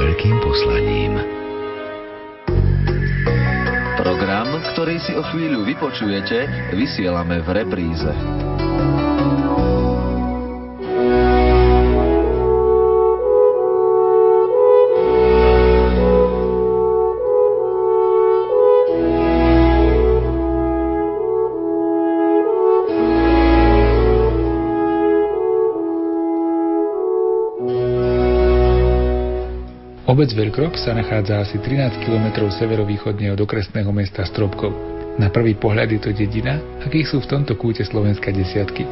veľkým poslaním. Program, ktorý si o chvíľu vypočujete, vysielame v repríze. Obec Veľkrok sa nachádza asi 13 km severovýchodne od okresného mesta Stropkov. Na prvý pohľad je to dedina, akých sú v tomto kúte Slovenska desiatky.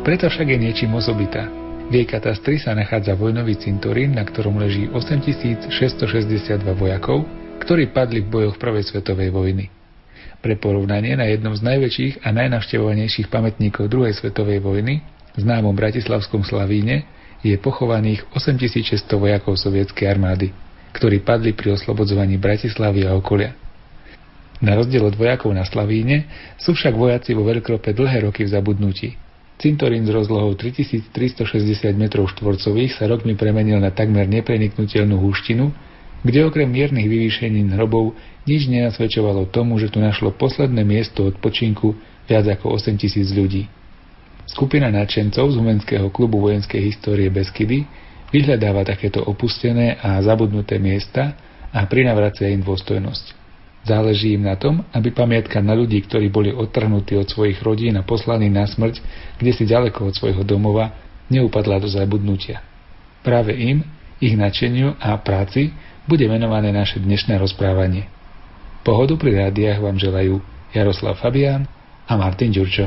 Preto však je niečím osobitá. V jej katastri sa nachádza vojnový cintorín, na ktorom leží 8662 vojakov, ktorí padli v bojoch Prvej svetovej vojny. Pre porovnanie na jednom z najväčších a najnavštevovanejších pamätníkov druhej svetovej vojny, známom Bratislavskom Slavíne, je pochovaných 8600 vojakov sovietskej armády, ktorí padli pri oslobodzovaní Bratislavy a okolia. Na rozdiel od vojakov na Slavíne sú však vojaci vo Veľkrope dlhé roky v zabudnutí. Cintorín s rozlohou 3360 m štvorcových sa rokmi premenil na takmer nepreniknutelnú húštinu, kde okrem miernych vyvýšení hrobov nič nenasvedčovalo tomu, že tu našlo posledné miesto odpočinku viac ako 8000 ľudí. Skupina nadšencov z Humenského klubu vojenskej histórie Beskydy vyhľadáva takéto opustené a zabudnuté miesta a prinavracia im dôstojnosť. Záleží im na tom, aby pamiatka na ľudí, ktorí boli odtrhnutí od svojich rodín a poslaní na smrť, kde si ďaleko od svojho domova, neupadla do zabudnutia. Práve im, ich nadšeniu a práci bude venované naše dnešné rozprávanie. Pohodu pri rádiách vám želajú Jaroslav Fabián a Martin Ďurčo.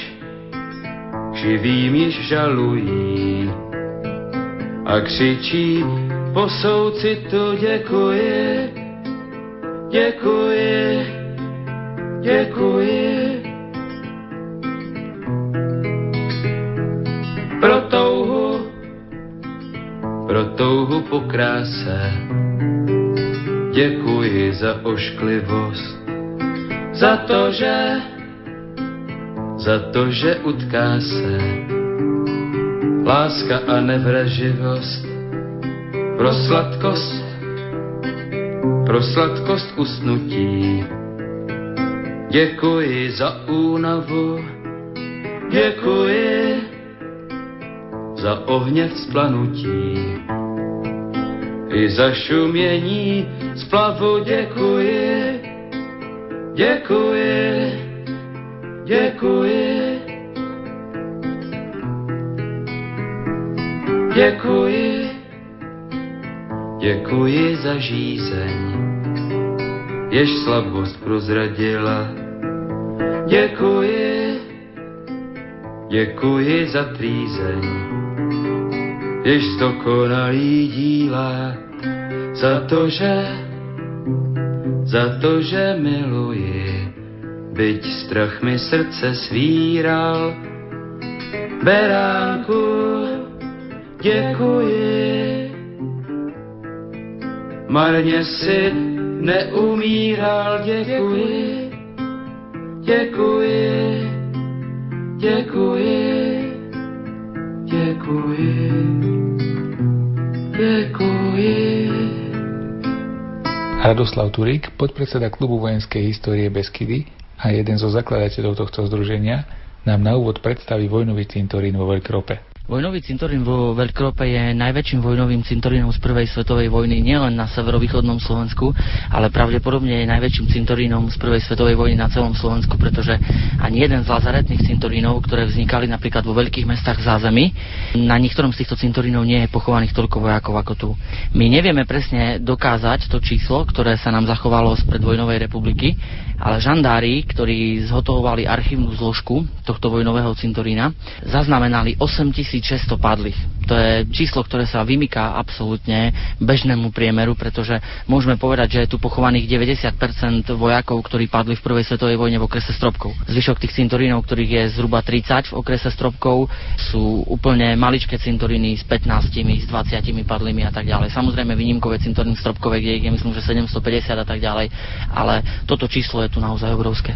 živým již žalují a křičí po soucitu děkuji Děkuji, děkuji. Pro touhu, pro touhu po kráse. Děkuji za ošklivost, za to, že, za to, že utká se láska a nevraživost pro sladkost pro sladkost usnutí. Děkuji za únavu, děkuji za ohně splanutí. I za šumění splavu děkuji, děkuji, děkuji. Děkuji, děkuji za žízeň jež slabost prozradila. Děkuji, děkuji za trýzeň, jež zdokonalý díla, za to, že, za to, že miluji, byť strach mi srdce svíral. Beránku, děkuji, marně si neumíral, děkuji. děkuji, děkuji, děkuji, děkuji. Radoslav Turík, podpredseda klubu vojenskej histórie Beskydy a jeden zo zakladateľov tohto združenia, nám na úvod predstaví vojnový cintorín vo Veľkrope. Vojnový cintorín vo Veľkrope je najväčším vojnovým cintorínom z prvej svetovej vojny nielen na severovýchodnom Slovensku, ale pravdepodobne je najväčším cintorínom z prvej svetovej vojny na celom Slovensku, pretože ani jeden z lazaretných cintorínov, ktoré vznikali napríklad vo veľkých mestách zázemí, na niektorom z týchto cintorínov nie je pochovaných toľko vojakov ako tu. My nevieme presne dokázať to číslo, ktoré sa nám zachovalo z predvojnovej republiky, ale žandári, ktorí zhotovovali archívnu zložku tohto vojnového cintorína, zaznamenali 8000 600 padlých. To je číslo, ktoré sa vymyká absolútne bežnému priemeru, pretože môžeme povedať, že je tu pochovaných 90% vojakov, ktorí padli v prvej svetovej vojne v okrese Stropkov. Zvyšok tých cintorínov, ktorých je zhruba 30 v okrese Stropkov, sú úplne maličké cintoríny s 15, s 20 padlými a tak ďalej. Samozrejme výnimkové cintoríny Stropkové, kde ich je myslím, že 750 a tak ďalej, ale toto číslo je tu naozaj obrovské.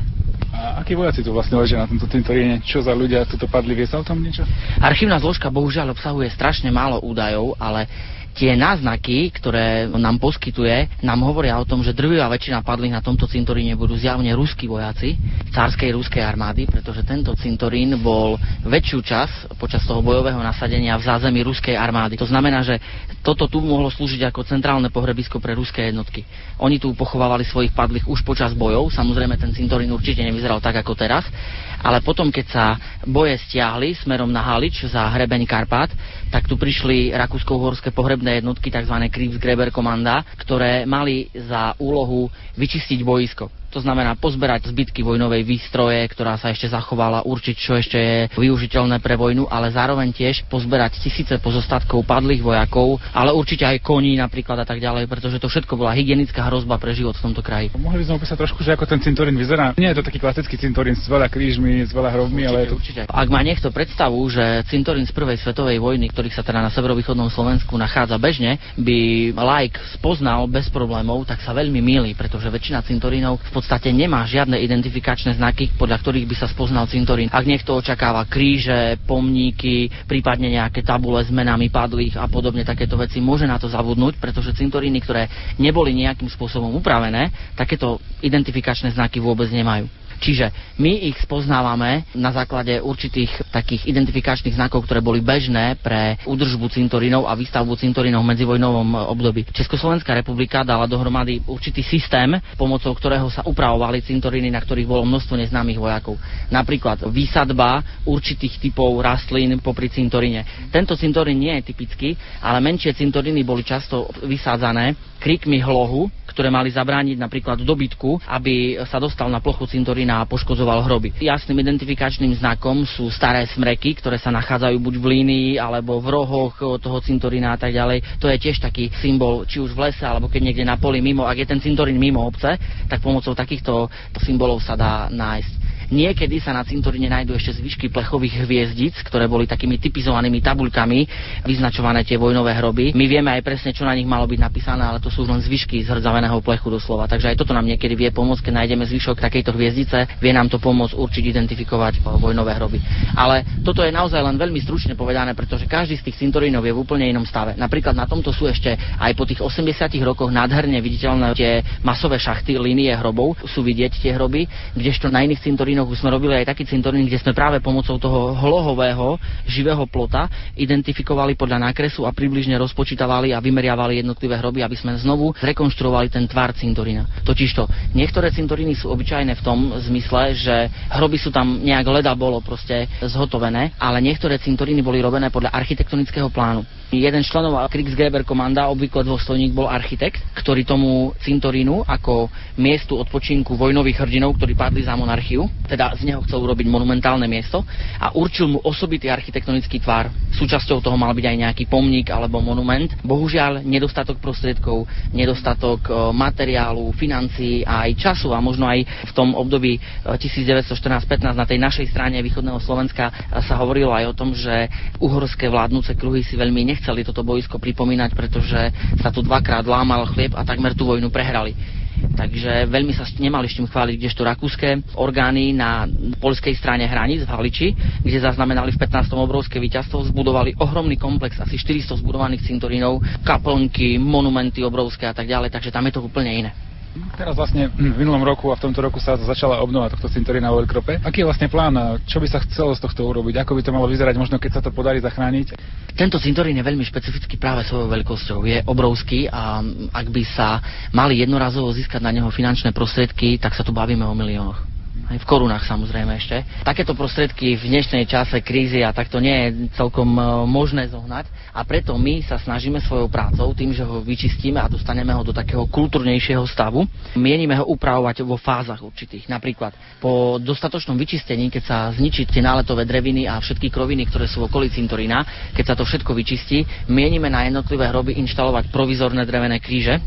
A akí vojaci tu vlastne ležia na tomto cintoríne? Čo za ľudia tu padli? Vie sa o tom niečo? Archívna zložka bohužiaľ obsahuje strašne málo údajov, ale tie náznaky, ktoré nám poskytuje, nám hovoria o tom, že drvivá väčšina padlých na tomto cintoríne budú zjavne ruskí vojaci cárskej ruskej armády, pretože tento cintorín bol väčšiu čas počas toho bojového nasadenia v zázemí ruskej armády. To znamená, že toto tu mohlo slúžiť ako centrálne pohrebisko pre ruské jednotky. Oni tu pochovávali svojich padlých už počas bojov, samozrejme ten cintorín určite nevyzeral tak ako teraz, ale potom, keď sa boje stiahli smerom na Halič za hrebeň Karpát, tak tu prišli rakúsko-uhorské pohrebné jednotky, tzv. Kriegsgräber komanda, ktoré mali za úlohu vyčistiť boisko to znamená pozberať zbytky vojnovej výstroje, ktorá sa ešte zachovala, určiť, čo ešte je využiteľné pre vojnu, ale zároveň tiež pozberať tisíce pozostatkov padlých vojakov, ale určite aj koní napríklad a tak ďalej, pretože to všetko bola hygienická hrozba pre život v tomto kraji. Mohli by sme opísať trošku, že ako ten cintorín vyzerá. Nie je to taký klasický cintorín s veľa krížmi, s veľa hrobmi, určite, ale je to... určite. Ak má niekto predstavu, že cintorín z prvej svetovej vojny, ktorých sa teda na severovýchodnom Slovensku nachádza bežne, by like spoznal bez problémov, tak sa veľmi milí, pretože väčšina cintorínov v podstate nemá žiadne identifikačné znaky, podľa ktorých by sa spoznal cintorín. Ak niekto očakáva kríže, pomníky, prípadne nejaké tabule s menami padlých a podobne takéto veci, môže na to zavudnúť, pretože cintoríny, ktoré neboli nejakým spôsobom upravené, takéto identifikačné znaky vôbec nemajú. Čiže my ich spoznávame na základe určitých takých identifikačných znakov, ktoré boli bežné pre údržbu cintorínov a výstavbu cintorínov v medzivojnovom období. Československá republika dala dohromady určitý systém, pomocou ktorého sa upravovali cintoríny, na ktorých bolo množstvo neznámych vojakov. Napríklad výsadba určitých typov rastlín popri cintoríne. Tento cintorín nie je typický, ale menšie cintoríny boli často vysádzané krikmi hlohu, ktoré mali zabrániť napríklad dobytku, aby sa dostal na plochu cintorína a poškodzoval hroby. Jasným identifikačným znakom sú staré smreky, ktoré sa nachádzajú buď v línii alebo v rohoch toho cintorína a tak ďalej. To je tiež taký symbol, či už v lese alebo keď niekde na poli mimo, ak je ten cintorín mimo obce, tak pomocou takýchto symbolov sa dá nájsť. Niekedy sa na cintoríne nájdú ešte zvyšky plechových hviezdic, ktoré boli takými typizovanými tabuľkami vyznačované tie vojnové hroby. My vieme aj presne, čo na nich malo byť napísané, ale to sú len zvyšky z hrdzaveného plechu doslova. Takže aj toto nám niekedy vie pomôcť, keď nájdeme zvyšok takejto hviezdice, vie nám to pomôcť určiť identifikovať vojnové hroby. Ale toto je naozaj len veľmi stručne povedané, pretože každý z tých cintorínov je v úplne inom stave. Napríklad na tomto sú ešte aj po tých 80 rokoch nádherne viditeľné tie masové šachty, línie hrobov, sú vidieť tie hroby, kdežto na iných cintorínoch cintorínoch už sme robili aj taký cintorín, kde sme práve pomocou toho hlohového živého plota identifikovali podľa nákresu a približne rozpočítavali a vymeriavali jednotlivé hroby, aby sme znovu zrekonštruovali ten tvar cintorína. Totižto niektoré cintoríny sú obyčajné v tom zmysle, že hroby sú tam nejak leda bolo proste zhotovené, ale niektoré cintoríny boli robené podľa architektonického plánu. Jeden z členov Kriegsgräber komanda, obvykle dôstojník, bol architekt, ktorý tomu cintorínu ako miestu odpočinku vojnových hrdinov, ktorí padli za monarchiu, teda z neho chcel urobiť monumentálne miesto a určil mu osobitý architektonický tvar. Súčasťou toho mal byť aj nejaký pomník alebo monument. Bohužiaľ, nedostatok prostriedkov, nedostatok e, materiálu, financií a aj času a možno aj v tom období 1914-15 e, na tej našej strane východného Slovenska e, sa hovorilo aj o tom, že uhorské vládnúce kruhy si veľmi nechceli toto boisko pripomínať, pretože sa tu dvakrát lámal chlieb a takmer tú vojnu prehrali. Takže veľmi sa nemali s tým chváliť, kdežto rakúske orgány na polskej strane hraníc v Haliči, kde zaznamenali v 15. obrovské víťazstvo, zbudovali ohromný komplex, asi 400 zbudovaných cintorínov, kaplnky, monumenty obrovské a tak ďalej, takže tam je to úplne iné. Teraz vlastne v minulom roku a v tomto roku sa začala obnova tohto cintorína vo Veľkrope. Aký je vlastne plán? Čo by sa chcelo z tohto urobiť? Ako by to malo vyzerať, možno keď sa to podarí zachrániť? Tento cintorín je veľmi špecifický práve svojou veľkosťou. Je obrovský a ak by sa mali jednorazovo získať na neho finančné prostriedky, tak sa tu bavíme o miliónoch aj v korunách samozrejme ešte. Takéto prostriedky v dnešnej čase krízy a takto nie je celkom e, možné zohnať a preto my sa snažíme svojou prácou, tým, že ho vyčistíme a dostaneme ho do takého kultúrnejšieho stavu, mienime ho upravovať vo fázach určitých. Napríklad po dostatočnom vyčistení, keď sa zničí tie náletové dreviny a všetky kroviny, ktoré sú v okolí cintorína, keď sa to všetko vyčistí, mienime na jednotlivé hroby inštalovať provizorné drevené kríže,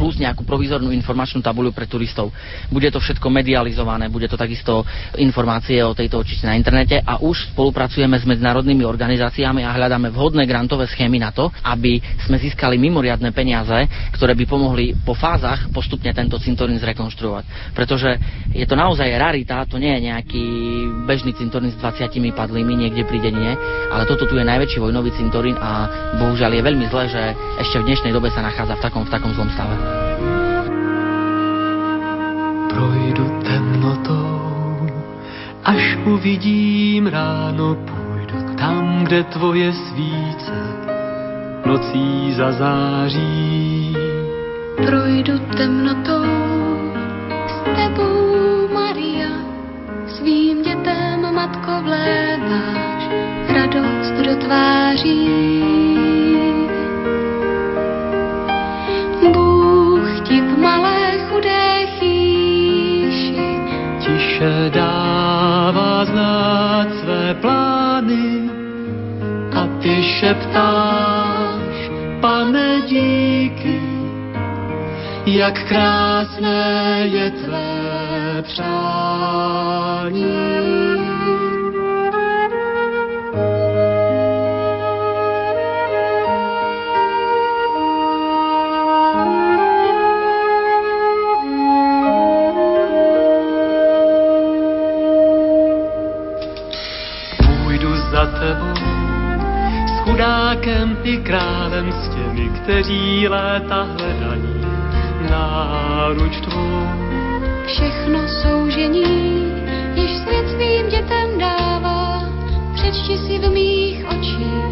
plus nejakú provizornú informačnú tabuľu pre turistov. Bude to všetko medializované, bude to takisto informácie o tejto očiste na internete a už spolupracujeme s medzinárodnými organizáciami a hľadáme vhodné grantové schémy na to, aby sme získali mimoriadne peniaze, ktoré by pomohli po fázach postupne tento cintorín zrekonštruovať. Pretože je to naozaj rarita, to nie je nejaký bežný cintorín s 20 padlými niekde pri denine, ale toto tu je najväčší vojnový cintorín a bohužiaľ je veľmi zle, že ešte v dnešnej dobe sa nachádza v takom, v takom zlom stave. Projdu temnotou, až uvidím ráno, půjdu tam, kde tvoje svíce nocí zazáří. Projdu temnotou s tebou, Maria, svým dětem, matko, vléváš radost do tváří. tiše dává znát své plány a ty šeptáš, pane díky, jak krásné je tvé přání. Chudákem i králem s těmi, kteří léta hledají náruč tvou. Všechno soužení, jež svět svým dětem dává, přečti si v mých očích,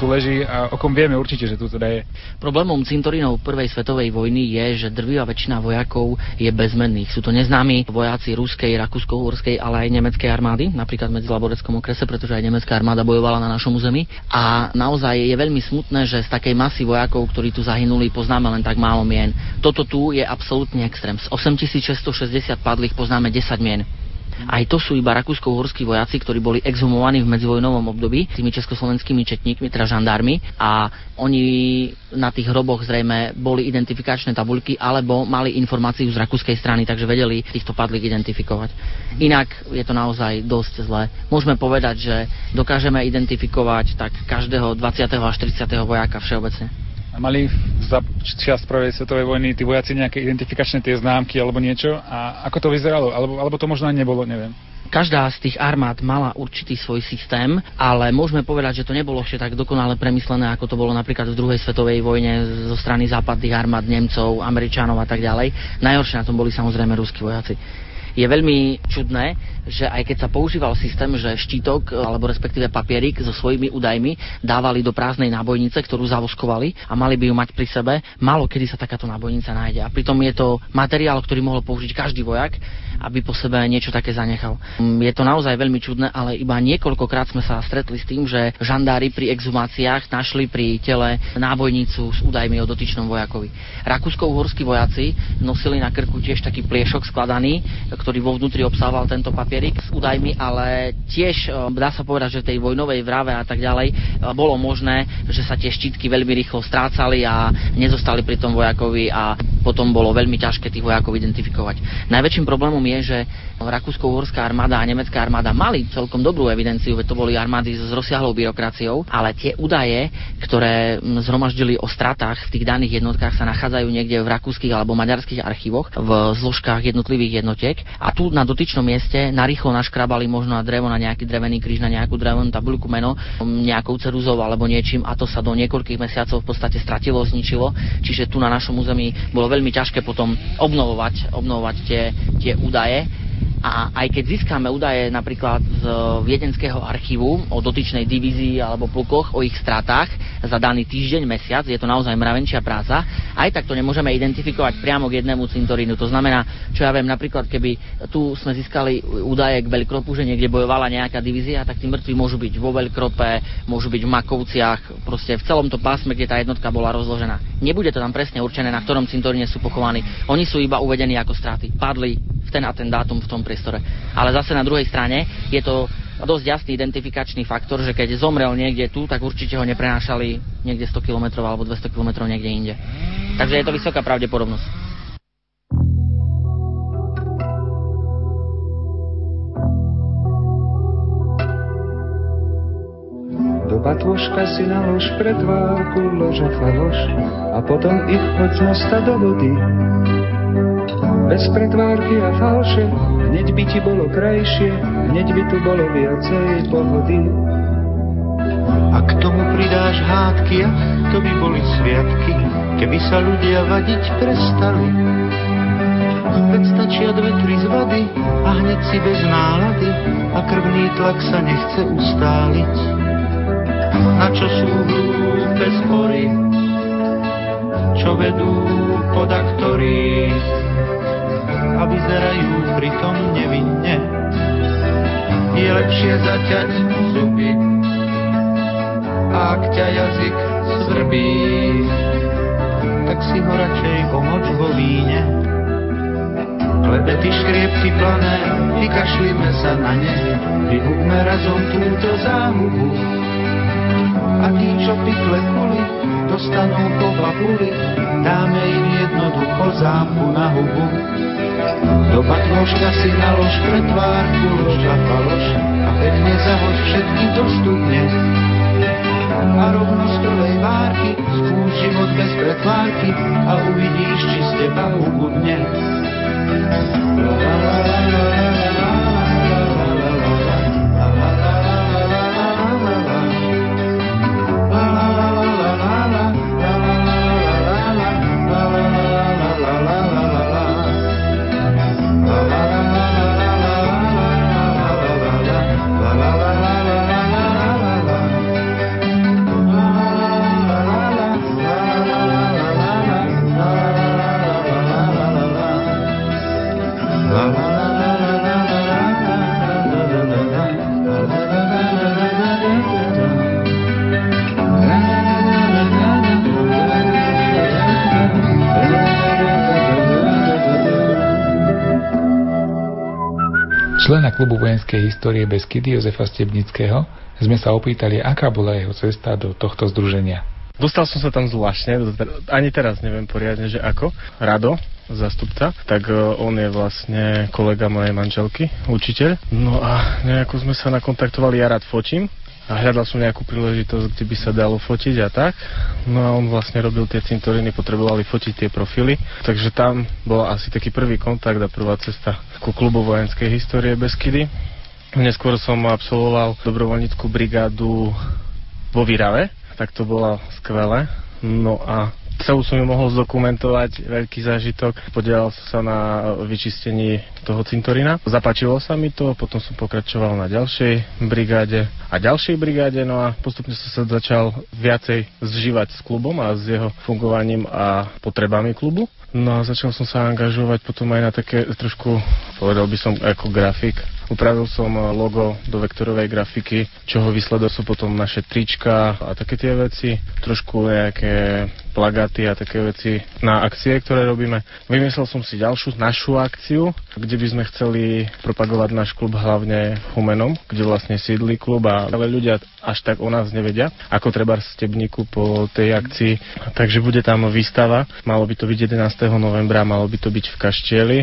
tu leží a o kom vieme určite, že tu teda je. Problémom cintorínov prvej svetovej vojny je, že drvivá väčšina vojakov je bezmenných. Sú to neznámi vojaci ruskej, rakúsko-uhorskej, ale aj nemeckej armády, napríklad medzi Laboreckom okrese, pretože aj nemecká armáda bojovala na našom území. A naozaj je veľmi smutné, že z takej masy vojakov, ktorí tu zahynuli, poznáme len tak málo mien. Toto tu je absolútne extrém. Z 8660 padlých poznáme 10 mien. Aj to sú iba rakúsko-uhorskí vojaci, ktorí boli exhumovaní v medzivojnovom období tými československými četníkmi, teda žandármi a oni na tých hroboch zrejme boli identifikačné tabuľky alebo mali informáciu z rakúskej strany, takže vedeli týchto padlých identifikovať. Inak je to naozaj dosť zlé. Môžeme povedať, že dokážeme identifikovať tak každého 20. až 30. vojaka všeobecne. Mali za čas prvej svetovej vojny tí vojaci nejaké identifikačné tie známky alebo niečo? A ako to vyzeralo? Alebo, alebo to možno aj nebolo, neviem. Každá z tých armád mala určitý svoj systém, ale môžeme povedať, že to nebolo ešte tak dokonale premyslené, ako to bolo napríklad v druhej svetovej vojne zo strany západných armád Nemcov, Američanov a tak ďalej. Najhoršie na tom boli samozrejme ruskí vojaci je veľmi čudné, že aj keď sa používal systém, že štítok alebo respektíve papierik so svojimi údajmi dávali do prázdnej nábojnice, ktorú zavoskovali a mali by ju mať pri sebe, málo kedy sa takáto nábojnica nájde. A pritom je to materiál, ktorý mohol použiť každý vojak, aby po sebe niečo také zanechal. Je to naozaj veľmi čudné, ale iba niekoľkokrát sme sa stretli s tým, že žandári pri exhumáciách našli pri tele nábojnicu s údajmi o dotyčnom vojakovi. Rakúsko-uhorskí vojaci nosili na krku tiež taký pliešok skladaný, ktorý vo vnútri obsahoval tento papierik s údajmi, ale tiež e, dá sa povedať, že tej vojnovej vrave a tak ďalej e, bolo možné, že sa tie štítky veľmi rýchlo strácali a nezostali pri tom vojakovi a potom bolo veľmi ťažké tých vojakov identifikovať. Najväčším problémom je, že Rakúsko-Uhorská armáda a nemecká armáda mali celkom dobrú evidenciu, veď to boli armády s rozsiahlou byrokraciou, ale tie údaje, ktoré zhromaždili o stratách v tých daných jednotkách, sa nachádzajú niekde v rakúskych alebo maďarských archívoch, v zložkách jednotlivých jednotiek a tu na dotyčnom mieste narýchlo naškrabali možno na drevo, na nejaký drevený kríž, na nejakú drevenú tabuľku meno, nejakou ceruzou alebo niečím a to sa do niekoľkých mesiacov v podstate stratilo, zničilo. Čiže tu na našom území bolo veľmi ťažké potom obnovovať, obnovovať tie, tie údaje a aj keď získame údaje napríklad z viedenského archívu o dotyčnej divízii alebo plukoch, o ich stratách za daný týždeň, mesiac, je to naozaj mravenčia práca, aj tak to nemôžeme identifikovať priamo k jednému cintorínu. To znamená, čo ja viem, napríklad keby tu sme získali údaje k Veľkropu, že niekde bojovala nejaká divízia, tak tí mŕtvi môžu byť vo Veľkrope, môžu byť v Makovciach, proste v celom to pásme, kde tá jednotka bola rozložená. Nebude to tam presne určené, na ktorom cintoríne sú pochovaní. Oni sú iba uvedení ako straty. Padli ten a ten dátum v tom priestore. Ale zase na druhej strane je to dosť jasný identifikačný faktor, že keď zomrel niekde tu, tak určite ho neprenášali niekde 100 km alebo 200 km niekde inde. Takže je to vysoká pravdepodobnosť. Batôžka si nalož pretvárku, loža faloš a potom ich hoď z mosta do vody. Bez pretvárky a falše, hneď by ti bolo krajšie, hneď by tu bolo viacej pohody. A k tomu pridáš hádky, ach, to by boli sviatky, keby sa ľudia vadiť prestali. Veď stačia dve, tri zvady a hneď si bez nálady a krvný tlak sa nechce ustáliť. Na čo sú hlúpe spory, čo vedú podaktorí, a vyzerajú pritom nevinne. Je lepšie zaťať zuby, ak ťa jazyk svrbí, tak si ho radšej pomoč vo víne. Klebety, škriepky plané, vykašlíme sa na ne, vyhubme razom túto záhubu. Pikle kuli, dostanú po papuli, dáme im jednoducho zámku na hubu. Do batmoška si nalož pretvárku, lož a faloš a pekne zahoď všetky dostupne. A rovno z prvej várky skúš život bez pretvárky a uvidíš, či z teba ubudne. La, la, la, la, la, vojenskej histórie Beskydy Jozefa Stebnického sme sa opýtali, aká bola jeho cesta do tohto združenia. Dostal som sa tam zvláštne, ani teraz neviem poriadne, že ako. Rado, zastupca, tak e, on je vlastne kolega mojej manželky, učiteľ. No a nejako sme sa nakontaktovali, ja rád fotím, a hľadal som nejakú príležitosť, kde by sa dalo fotiť a tak. No a on vlastne robil tie cintoriny, potrebovali fotiť tie profily, takže tam bol asi taký prvý kontakt a prvá cesta ku klubu vojenskej histórie Beskydy. Neskôr som absolvoval dobrovoľníckú brigádu vo Vyrave, tak to bolo skvelé. No a celú som ju mohol zdokumentovať, veľký zážitok. Podielal som sa na vyčistení toho cintorina. Zapačilo sa mi to, potom som pokračoval na ďalšej brigáde a ďalšej brigáde, no a postupne som sa začal viacej zžívať s klubom a s jeho fungovaním a potrebami klubu. No a začal som sa angažovať potom aj na také trošku, povedal by som, ako grafik, Upravil som logo do vektorovej grafiky, čoho výsledok sú potom naše trička a také tie veci, trošku nejaké plagáty a také veci na akcie, ktoré robíme. Vymyslel som si ďalšiu našu akciu, kde by sme chceli propagovať náš klub hlavne v Humenom, kde vlastne sídli klub a ale ľudia až tak o nás nevedia, ako treba z Stebníku po tej akcii. Takže bude tam výstava, malo by to byť 11. novembra, malo by to byť v Kaštieli.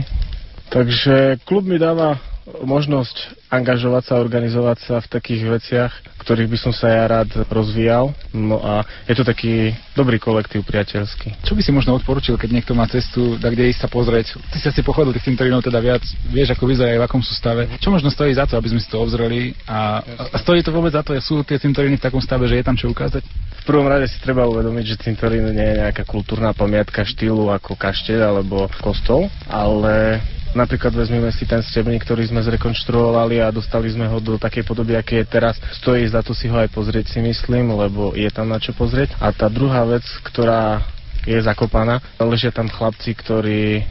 Takže klub mi dáva možnosť angažovať sa, organizovať sa v takých veciach, ktorých by som sa ja rád rozvíjal. No a je to taký dobrý kolektív priateľský. Čo by si možno odporučil, keď niekto má cestu, da kde ísť sa pozrieť? Ty si asi pochodil tých cintorínov teda viac, vieš, ako vyzerajú, v akom sú stave. Čo možno stojí za to, aby sme si to obzreli a, a stojí to vôbec za to, sú tie cintoríny v takom stave, že je tam čo ukázať? V prvom rade si treba uvedomiť, že cintorín nie je nejaká kultúrna pamiatka štýlu ako kašteľ alebo kostol, ale Napríklad vezmeme si ten stebník, ktorý sme zrekonštruovali a dostali sme ho do takej podoby, aké je teraz. Stojí za to si ho aj pozrieť si myslím, lebo je tam na čo pozrieť. A tá druhá vec, ktorá je zakopaná, ležia tam chlapci, ktorí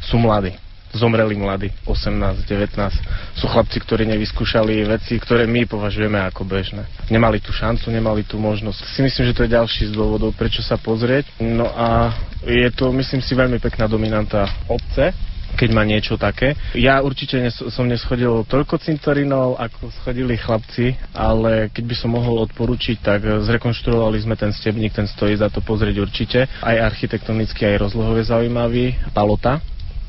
sú mladí zomreli mladí, 18, 19. Sú chlapci, ktorí nevyskúšali veci, ktoré my považujeme ako bežné. Nemali tú šancu, nemali tú možnosť. Si myslím, že to je ďalší z dôvodov, prečo sa pozrieť. No a je to, myslím si, veľmi pekná dominanta obce, keď má niečo také. Ja určite nes- som neschodil toľko cintorinov, ako schodili chlapci, ale keď by som mohol odporučiť, tak zrekonštruovali sme ten stebník, ten stojí za to pozrieť určite. Aj architektonicky, aj rozlohové zaujímavý. Palota,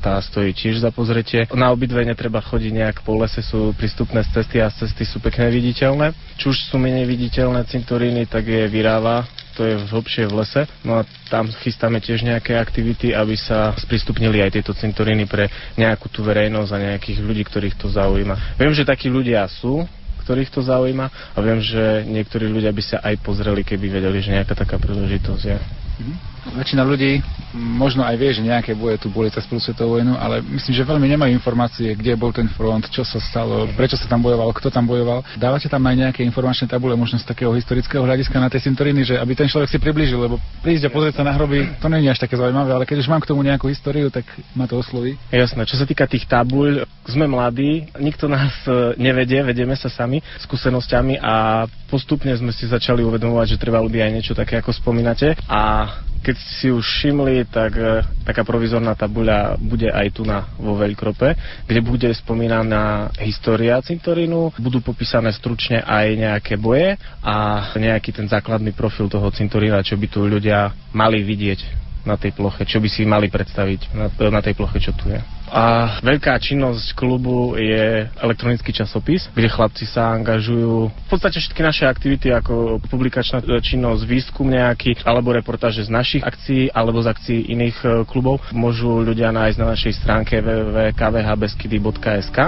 tá stojí tiež za pozretie. Na obidve netreba chodiť nejak po lese, sú prístupné z cesty a z cesty sú pekne viditeľné. Či už sú menej viditeľné cintoríny, tak je vyráva, to je hlbšie v lese. No a tam chystáme tiež nejaké aktivity, aby sa sprístupnili aj tieto cintoríny pre nejakú tú verejnosť a nejakých ľudí, ktorých to zaujíma. Viem, že takí ľudia sú, ktorých to zaujíma a viem, že niektorí ľudia by sa aj pozreli, keby vedeli, že nejaká taká príležitosť je. Mm-hmm. Väčšina ľudí možno aj vie, že nejaké boje tu boli cez prvú svetovú vojnu, ale myslím, že veľmi nemajú informácie, kde bol ten front, čo sa stalo, prečo sa tam bojoval, kto tam bojoval. Dávate tam aj nejaké informačné tabule, možno z takého historického hľadiska na tej cintoríny, že aby ten človek si priblížil, lebo prísť a pozrieť sa na hroby, to nie je až také zaujímavé, ale keď už mám k tomu nejakú históriu, tak ma to osloví. Jasné, čo sa týka tých tabuľ, sme mladí, nikto nás e, nevedie, vedieme sa sami skúsenosťami a postupne sme si začali uvedomovať, že trebalo by aj niečo také, ako spomínate. A keď si už všimli, tak e, taká provizorná tabuľa bude aj tu na, vo Veľkrope, kde bude spomínaná história cintorínu, budú popísané stručne aj nejaké boje a nejaký ten základný profil toho cintorína, čo by tu ľudia mali vidieť na tej ploche, čo by si mali predstaviť na, na tej ploche, čo tu je. A veľká činnosť klubu je elektronický časopis, kde chlapci sa angažujú. V podstate všetky naše aktivity, ako publikačná činnosť, výskum nejaký, alebo reportáže z našich akcií, alebo z akcií iných e, klubov, môžu ľudia nájsť na našej stránke www.kvhbeskydy.sk.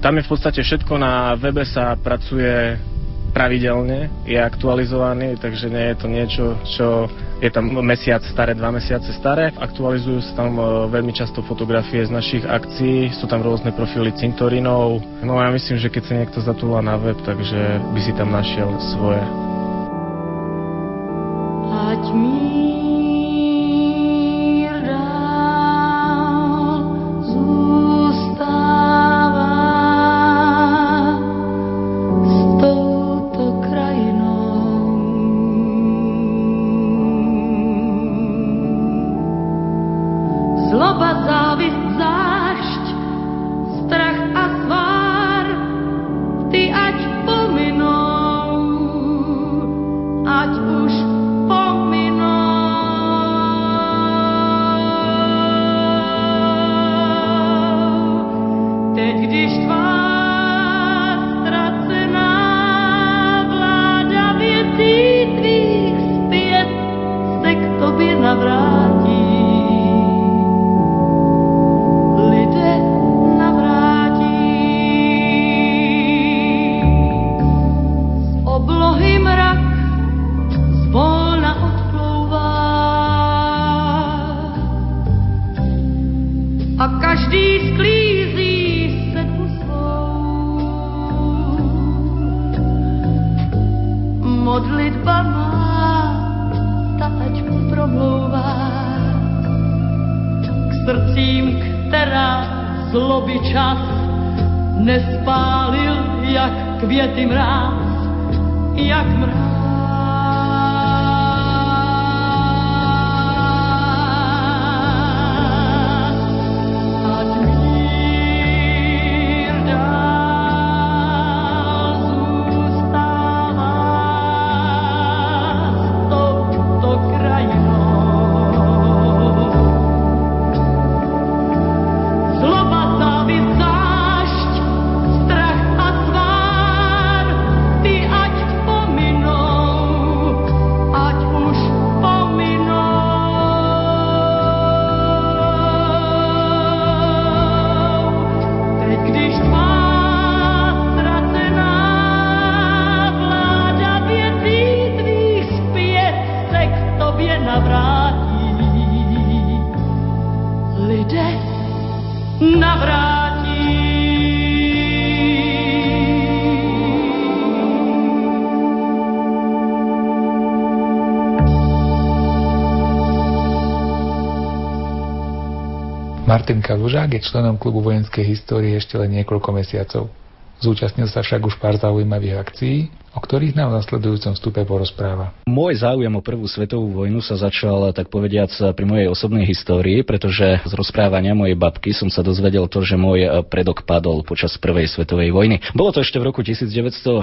Tam je v podstate všetko, na webe sa pracuje pravidelne, je aktualizovaný, takže nie je to niečo, čo je tam mesiac staré, dva mesiace staré. Aktualizujú sa tam e, veľmi často fotografie z našich akcií, sú tam rôzne profily cintorinov. No a ja myslím, že keď sa niekto zatúla na web, takže by si tam našiel svoje. Martin Kalužák je členom klubu vojenskej histórie ešte len niekoľko mesiacov. Zúčastnil sa však už pár zaujímavých akcií, ktorých nám v nasledujúcom stupe porozpráva. Môj záujem o prvú svetovú vojnu sa začal, tak povediac, pri mojej osobnej histórii, pretože z rozprávania mojej babky som sa dozvedel to, že môj predok padol počas prvej svetovej vojny. Bolo to ešte v roku 1914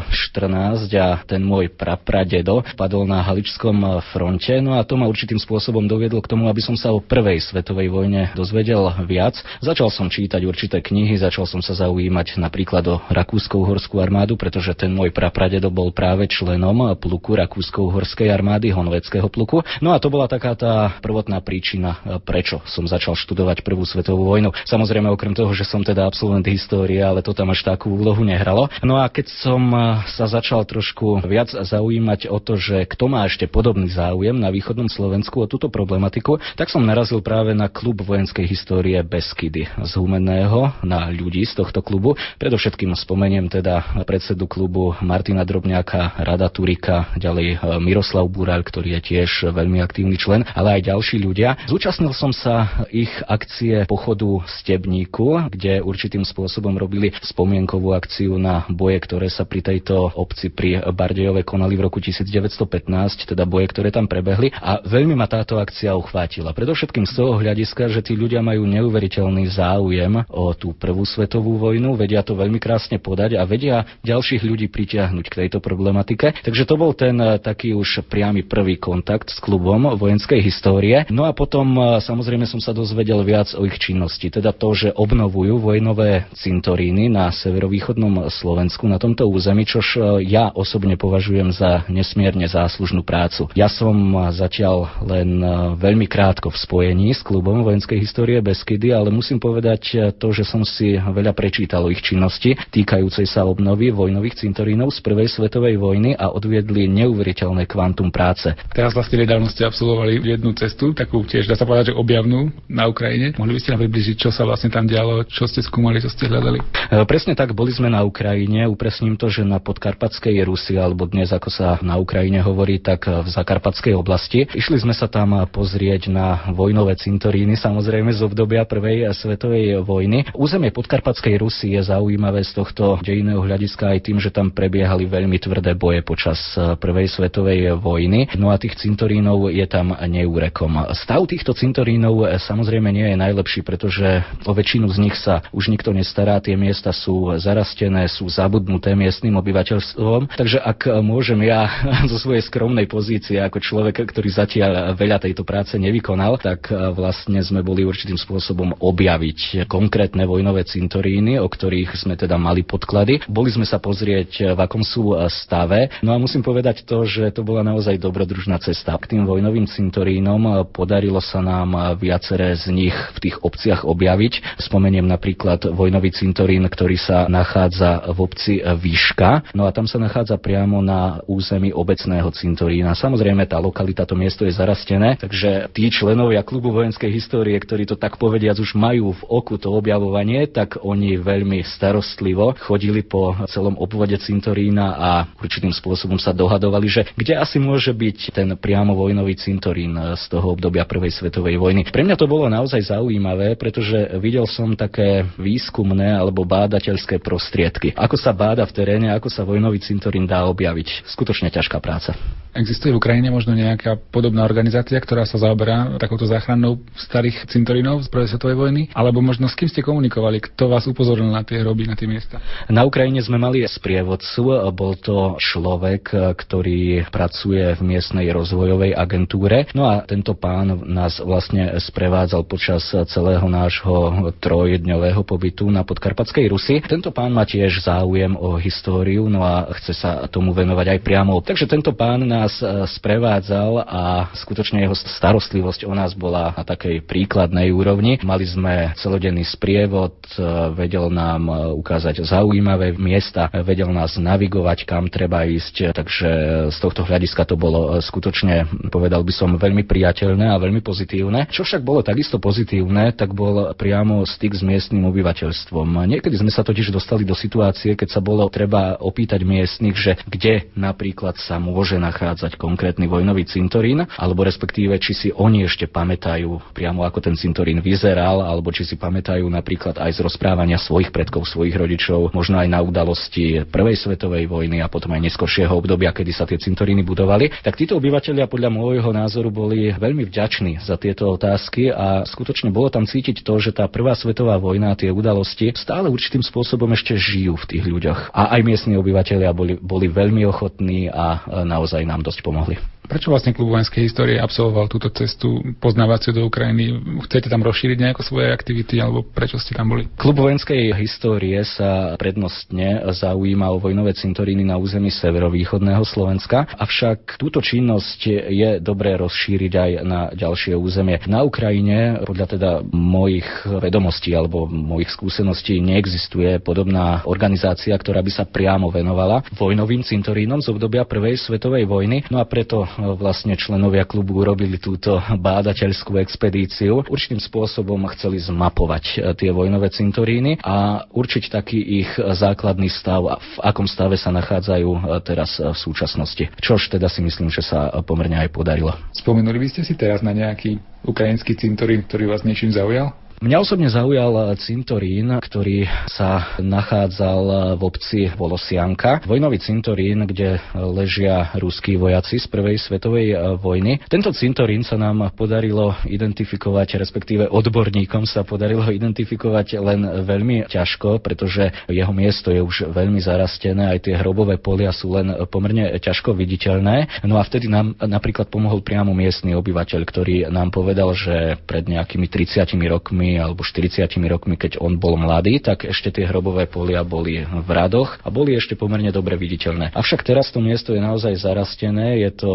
a ten môj prapradedo padol na Haličskom fronte, no a to ma určitým spôsobom doviedlo k tomu, aby som sa o prvej svetovej vojne dozvedel viac. Začal som čítať určité knihy, začal som sa zaujímať napríklad o Rakúsko-Uhorskú armádu, pretože ten môj prapradedo bol práve členom pluku Rakúsko-Uhorskej armády, Honveckého pluku. No a to bola taká tá prvotná príčina, prečo som začal študovať prvú svetovú vojnu. Samozrejme, okrem toho, že som teda absolvent histórie, ale to tam až takú úlohu nehralo. No a keď som sa začal trošku viac zaujímať o to, že kto má ešte podobný záujem na východnom Slovensku o túto problematiku, tak som narazil práve na klub vojenskej histórie Beskydy z Humenného, na ľudí z tohto klubu. Predovšetkým spomeniem teda predsedu klubu Martina Drobna Drobňáka, Rada Turika, ďalej e, Miroslav Bural, ktorý je tiež veľmi aktívny člen, ale aj ďalší ľudia. Zúčastnil som sa ich akcie pochodu Stebníku, kde určitým spôsobom robili spomienkovú akciu na boje, ktoré sa pri tejto obci pri Bardejove konali v roku 1915, teda boje, ktoré tam prebehli a veľmi ma táto akcia uchvátila. Predovšetkým z toho hľadiska, že tí ľudia majú neuveriteľný záujem o tú prvú svetovú vojnu, vedia to veľmi krásne podať a vedia ďalších ľudí pritiahnuť k tejto tejto problematike. Takže to bol ten eh, taký už priamy prvý kontakt s klubom vojenskej histórie. No a potom eh, samozrejme som sa dozvedel viac o ich činnosti, teda to, že obnovujú vojnové cintoríny na severovýchodnom Slovensku na tomto území, čož eh, ja osobne považujem za nesmierne záslužnú prácu. Ja som zatiaľ len veľmi krátko v spojení s klubom vojenskej histórie Beskydy, ale musím povedať to, že som si veľa prečítal o ich činnosti týkajúcej sa obnovy vojnových cintorínov z prvej svetovej svetovej vojny a odviedli neuveriteľné kvantum práce. Teraz vlastne nedávno ste absolvovali jednu cestu, takú tiež dá sa povedať, že objavnú na Ukrajine. Mohli by ste nám približiť, čo sa vlastne tam dialo, čo ste skúmali, čo ste hľadali? E, presne tak, boli sme na Ukrajine. Upresním to, že na podkarpatskej Rusi, alebo dnes ako sa na Ukrajine hovorí, tak v zakarpatskej oblasti. Išli sme sa tam pozrieť na vojnové cintoríny, samozrejme z obdobia prvej svetovej vojny. Územie podkarpatskej Rusy je zaujímavé z tohto dejinného hľadiska aj tým, že tam prebiehali veľmi veľmi tvrdé boje počas e, prvej svetovej vojny. No a tých cintorínov je tam neúrekom. Stav týchto cintorínov e, samozrejme nie je najlepší, pretože o väčšinu z nich sa už nikto nestará. Tie miesta sú zarastené, sú zabudnuté miestnym obyvateľstvom. Takže ak môžem ja zo svojej skromnej pozície ako človek, ktorý zatiaľ veľa tejto práce nevykonal, tak e, vlastne sme boli určitým spôsobom objaviť konkrétne vojnové cintoríny, o ktorých sme teda mali podklady. Boli sme sa pozrieť, v akom sú stave. No a musím povedať to, že to bola naozaj dobrodružná cesta. K tým vojnovým cintorínom podarilo sa nám viaceré z nich v tých obciach objaviť. Spomeniem napríklad vojnový cintorín, ktorý sa nachádza v obci Výška. No a tam sa nachádza priamo na území obecného cintorína. Samozrejme, tá lokalita, to miesto je zarastené, takže tí členovia klubu vojenskej histórie, ktorí to tak povediac už majú v oku to objavovanie, tak oni veľmi starostlivo chodili po celom obvode cintorína a a určitým spôsobom sa dohadovali, že kde asi môže byť ten priamo vojnový cintorín z toho obdobia Prvej svetovej vojny. Pre mňa to bolo naozaj zaujímavé, pretože videl som také výskumné alebo bádateľské prostriedky. Ako sa báda v teréne, ako sa vojnový cintorín dá objaviť. Skutočne ťažká práca. Existuje v Ukrajine možno nejaká podobná organizácia, ktorá sa zaoberá takouto záchrannou starých cintorínov z prvej svetovej vojny? Alebo možno s kým ste komunikovali? Kto vás upozornil na tie hroby, na tie miesta? Na Ukrajine sme mali sprievodcu. Bol to človek, ktorý pracuje v miestnej rozvojovej agentúre. No a tento pán nás vlastne sprevádzal počas celého nášho trojdňového pobytu na podkarpatskej Rusi. Tento pán má tiež záujem o históriu, no a chce sa tomu venovať aj priamo. Takže tento pán nás nás e, sprevádzal a skutočne jeho starostlivosť o nás bola na takej príkladnej úrovni. Mali sme celodenný sprievod, e, vedel nám e, ukázať zaujímavé miesta, vedel nás navigovať, kam treba ísť, takže z tohto hľadiska to bolo skutočne, povedal by som, veľmi priateľné a veľmi pozitívne. Čo však bolo takisto pozitívne, tak bol priamo styk s miestnym obyvateľstvom. Niekedy sme sa totiž dostali do situácie, keď sa bolo treba opýtať miestnych, že kde napríklad sa môže nachádzať nachádzať konkrétny vojnový cintorín, alebo respektíve, či si oni ešte pamätajú priamo ako ten cintorín vyzeral, alebo či si pamätajú napríklad aj z rozprávania svojich predkov, svojich rodičov, možno aj na udalosti Prvej svetovej vojny a potom aj neskôršieho obdobia, kedy sa tie cintoríny budovali. Tak títo obyvateľia podľa môjho názoru boli veľmi vďační za tieto otázky a skutočne bolo tam cítiť to, že tá Prvá svetová vojna a tie udalosti stále určitým spôsobom ešte žijú v tých ľuďoch. A aj miestni obyvateľia boli, boli veľmi ochotní a naozaj nám dosť pomohli. Prečo vlastne klub vojenskej histórie absolvoval túto cestu poznávaciu do Ukrajiny? Chcete tam rozšíriť nejako svoje aktivity alebo prečo ste tam boli? Klub vojenskej histórie sa prednostne zaujíma o vojnové cintoríny na území severovýchodného Slovenska, avšak túto činnosť je dobré rozšíriť aj na ďalšie územie. Na Ukrajine, podľa teda mojich vedomostí alebo mojich skúseností, neexistuje podobná organizácia, ktorá by sa priamo venovala vojnovým cintorínom z obdobia Prvej svetovej vojny. No a preto vlastne členovia klubu urobili túto bádateľskú expedíciu. Určitým spôsobom chceli zmapovať e, tie vojnové cintoríny a určiť taký ich základný stav v akom stave sa nachádzajú e, teraz e, v súčasnosti. Čož teda si myslím, že sa pomerne aj podarilo. Spomenuli by ste si teraz na nejaký ukrajinský cintorín, ktorý vás niečím zaujal? Mňa osobne zaujal cintorín, ktorý sa nachádzal v obci Volosianka. Vojnový cintorín, kde ležia ruskí vojaci z prvej svetovej vojny. Tento cintorín sa nám podarilo identifikovať, respektíve odborníkom sa podarilo identifikovať len veľmi ťažko, pretože jeho miesto je už veľmi zarastené, aj tie hrobové polia sú len pomerne ťažko viditeľné. No a vtedy nám napríklad pomohol priamo miestny obyvateľ, ktorý nám povedal, že pred nejakými 30 rokmi alebo 40 rokmi, keď on bol mladý, tak ešte tie hrobové polia boli v radoch a boli ešte pomerne dobre viditeľné. Avšak teraz to miesto je naozaj zarastené, je to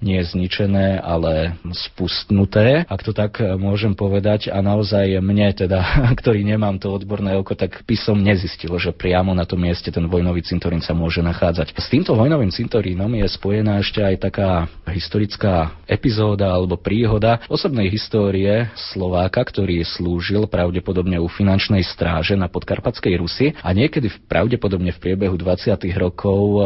nie zničené, ale spustnuté, ak to tak môžem povedať. A naozaj mne teda, ktorý nemám to odborné oko, tak písom nezistilo, že priamo na tom mieste ten vojnový cintorín sa môže nachádzať. S týmto vojnovým cintorínom je spojená ešte aj taká historická epizóda alebo príhoda osobnej histórie Slováka, ktorý slúžil slúžil pravdepodobne u finančnej stráže na podkarpatskej Rusi a niekedy pravdepodobne v priebehu 20. rokov uh,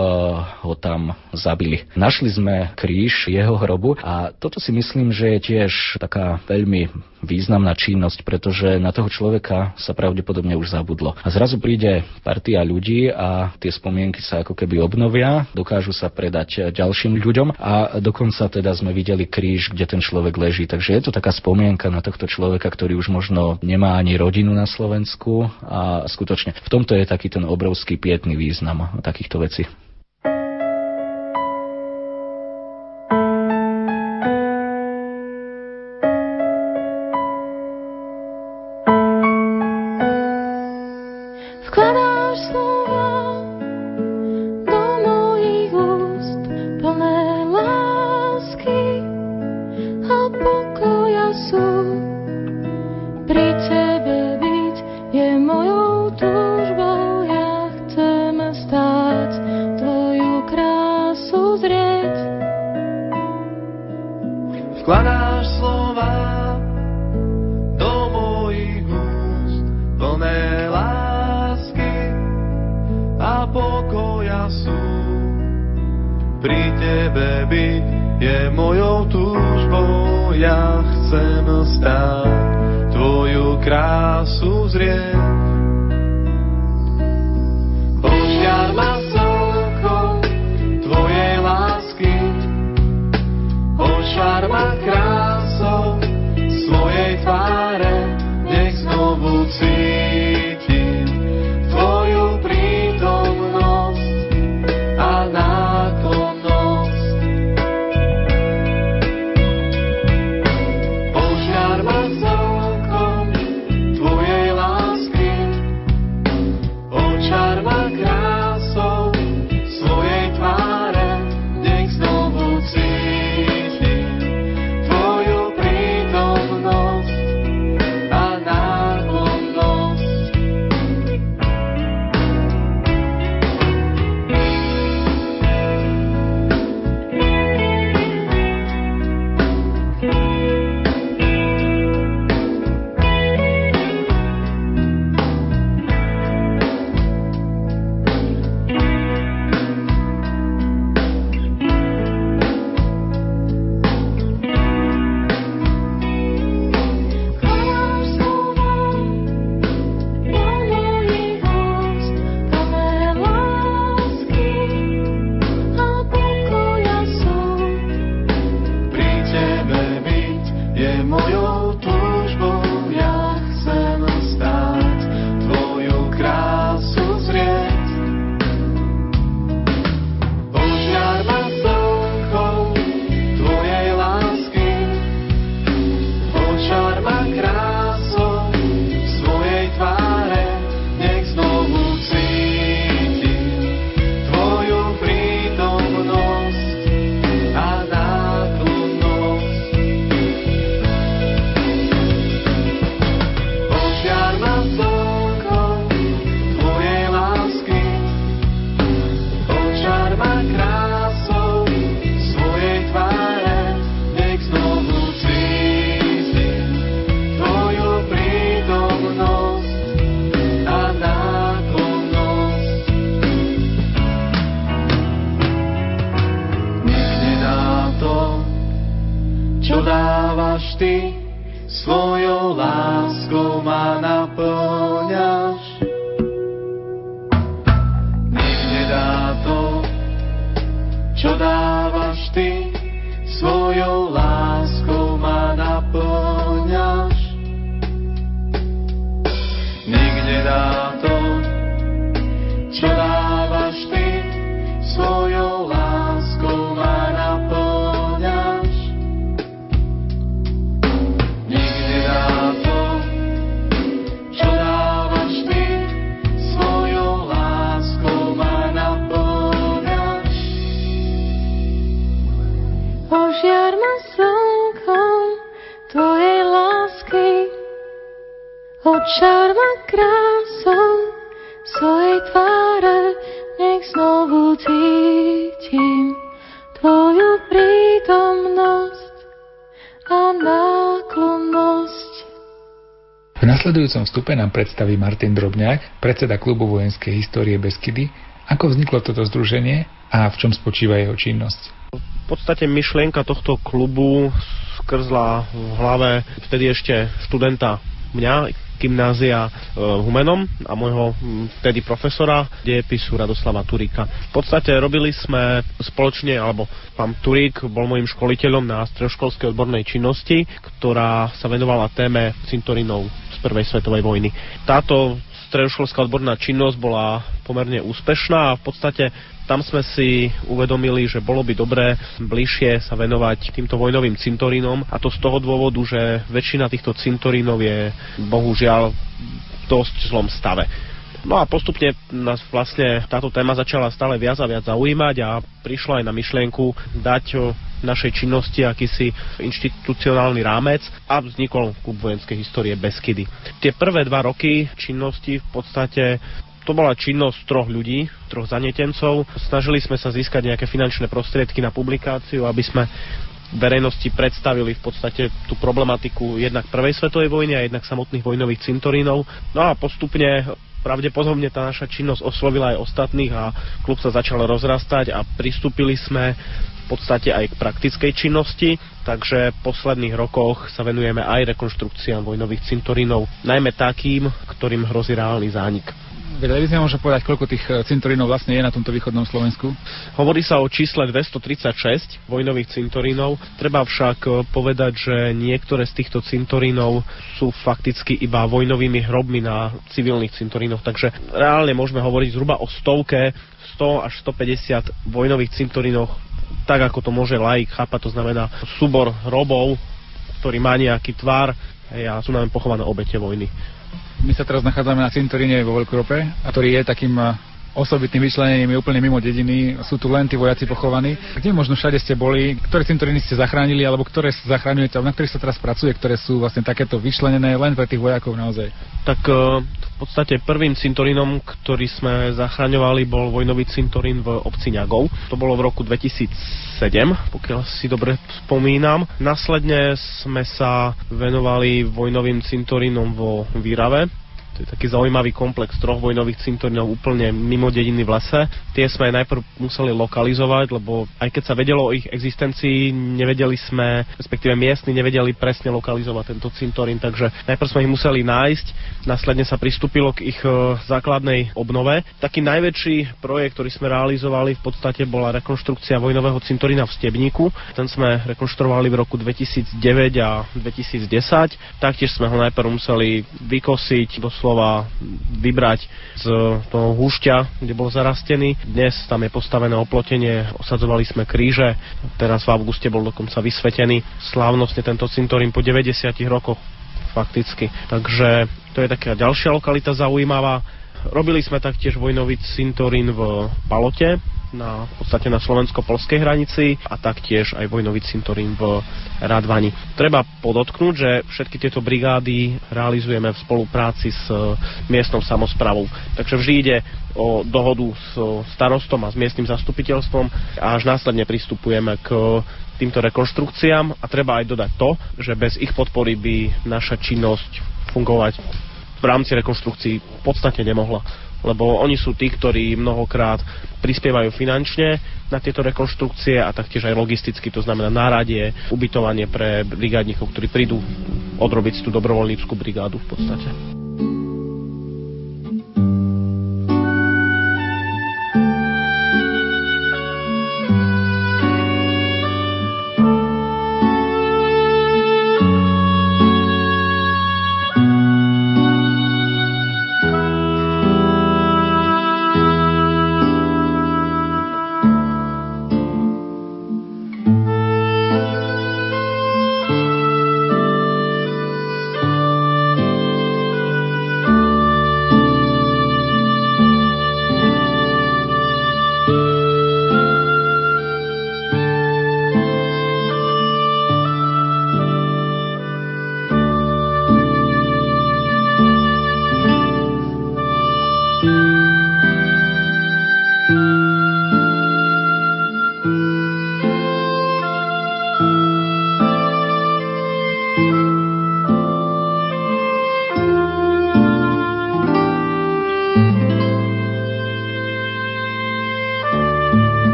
ho tam zabili. Našli sme kríž jeho hrobu a toto si myslím, že je tiež taká veľmi významná činnosť, pretože na toho človeka sa pravdepodobne už zabudlo. A zrazu príde partia ľudí a tie spomienky sa ako keby obnovia, dokážu sa predať ďalším ľuďom a dokonca teda sme videli kríž, kde ten človek leží. Takže je to taká spomienka na tohto človeka, ktorý už možno nemá ani rodinu na Slovensku a skutočne v tomto je taký ten obrovský pietný význam takýchto vecí. Pokoja sú. pri tebe byť je mojou túžbou, ja chcem stáť, tvoju krásu zrieť. Nasledujúcom vstupe nám predstaví Martin Drobňák, predseda klubu vojenskej histórie Beskydy, ako vzniklo toto združenie a v čom spočíva jeho činnosť. V podstate myšlienka tohto klubu skrzla v hlave vtedy ešte študenta mňa, gymnázia e, Humenom a môjho vtedy profesora dejepisu Radoslava Turíka. V podstate robili sme spoločne, alebo pán Turík bol môjim školiteľom na stredoškolskej odbornej činnosti, ktorá sa venovala téme cintorinov prvej svetovej vojny. Táto stredoškolská odborná činnosť bola pomerne úspešná a v podstate tam sme si uvedomili, že bolo by dobré bližšie sa venovať týmto vojnovým cintorínom a to z toho dôvodu, že väčšina týchto cintorínov je bohužiaľ v dosť zlom stave. No a postupne nás vlastne táto téma začala stále viac a viac zaujímať a prišla aj na myšlienku dať našej činnosti akýsi inštitucionálny rámec a vznikol klub vojenskej histórie Beskydy. Tie prvé dva roky činnosti v podstate to bola činnosť troch ľudí, troch zanetencov. Snažili sme sa získať nejaké finančné prostriedky na publikáciu, aby sme verejnosti predstavili v podstate tú problematiku jednak prvej svetovej vojny a jednak samotných vojnových cintorínov. No a postupne pravdepodobne tá naša činnosť oslovila aj ostatných a klub sa začal rozrastať a pristúpili sme podstate aj k praktickej činnosti, takže v posledných rokoch sa venujeme aj rekonštrukciám vojnových cintorínov, najmä takým, ktorým hrozí reálny zánik. Vedeli by sme možno povedať, koľko tých e, cintorínov vlastne je na tomto východnom Slovensku? Hovorí sa o čísle 236 vojnových cintorínov. Treba však e, povedať, že niektoré z týchto cintorínov sú fakticky iba vojnovými hrobmi na civilných cintorínoch, takže reálne môžeme hovoriť zhruba o stovke, 100 až 150 vojnových cintorínoch, tak ako to môže laik chápať, to znamená súbor hrobov, ktorý má nejaký tvar a sú nám pochované obete vojny. My sa teraz nachádzame na cintoríne vo Veľkorope, ktorý je takým osobitným vyčlenením je úplne mimo dediny. Sú tu len tí vojaci pochovaní. Kde možno všade ste boli? Ktoré cintoríny ste zachránili alebo ktoré zachraňujete, na ktorých sa teraz pracuje, ktoré sú vlastne takéto vyčlenené len pre tých vojakov naozaj? Tak eh, v podstate prvým cintorínom, ktorý sme zachraňovali, bol vojnový cintorín v obci Ňagov. To bolo v roku 2007, pokiaľ si dobre spomínam. Následne sme sa venovali vojnovým cintorínom vo Výrave, to je taký zaujímavý komplex troch vojnových cintorínov úplne mimo dediny v lese. Tie sme najprv museli lokalizovať, lebo aj keď sa vedelo o ich existencii, nevedeli sme, respektíve miestni nevedeli presne lokalizovať tento cintorín, takže najprv sme ich museli nájsť, následne sa pristúpilo k ich e, základnej obnove. Taký najväčší projekt, ktorý sme realizovali v podstate bola rekonštrukcia vojnového cintorína v Stebníku. Ten sme rekonštruovali v roku 2009 a 2010. Taktiež sme ho najprv museli vykosiť, doslova doslova vybrať z toho húšťa, kde bol zarastený. Dnes tam je postavené oplotenie, osadzovali sme kríže, teraz v auguste bol dokonca vysvetený slávnostne tento cintorín po 90 rokoch fakticky. Takže to je taká ďalšia lokalita zaujímavá. Robili sme taktiež vojnový cintorín v Palote, na, v podstate na slovensko-polskej hranici a taktiež aj vojnový cintorín v Radvani. Treba podotknúť, že všetky tieto brigády realizujeme v spolupráci s e, miestnou samozprávou. Takže vždy ide o dohodu s starostom a s miestnym zastupiteľstvom a až následne pristupujeme k týmto rekonštrukciám a treba aj dodať to, že bez ich podpory by naša činnosť fungovať v rámci rekonštrukcií v podstate nemohla lebo oni sú tí, ktorí mnohokrát prispievajú finančne na tieto rekonštrukcie a taktiež aj logisticky, to znamená náradie, ubytovanie pre brigádnikov, ktorí prídu odrobiť tú dobrovoľníckú brigádu v podstate.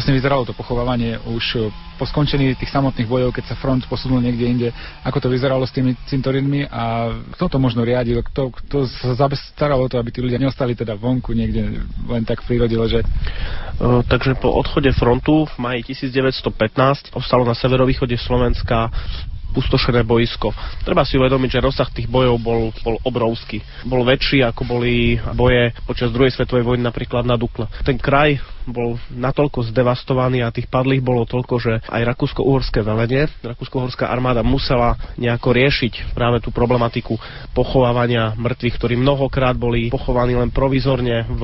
Vlastne vyzeralo to pochovávanie už e, po skončení tých samotných bojov, keď sa front posunul niekde inde? Ako to vyzeralo s tými cintorínmi a kto to možno riadil? Kto, kto sa staralo o to, aby tí ľudia neostali teda vonku niekde len tak v prírode ležať? Uh, takže po odchode frontu v maji 1915 ostalo na severovýchode Slovenska pustošené boisko. Treba si uvedomiť, že rozsah tých bojov bol, bol obrovský. Bol väčší, ako boli boje počas druhej svetovej vojny napríklad na Dukle. Ten kraj bol natoľko zdevastovaný a tých padlých bolo toľko, že aj Rakúsko-Uhorské velenie, Rakúsko-Uhorská armáda musela nejako riešiť práve tú problematiku pochovávania mŕtvych, ktorí mnohokrát boli pochovaní len provizorne v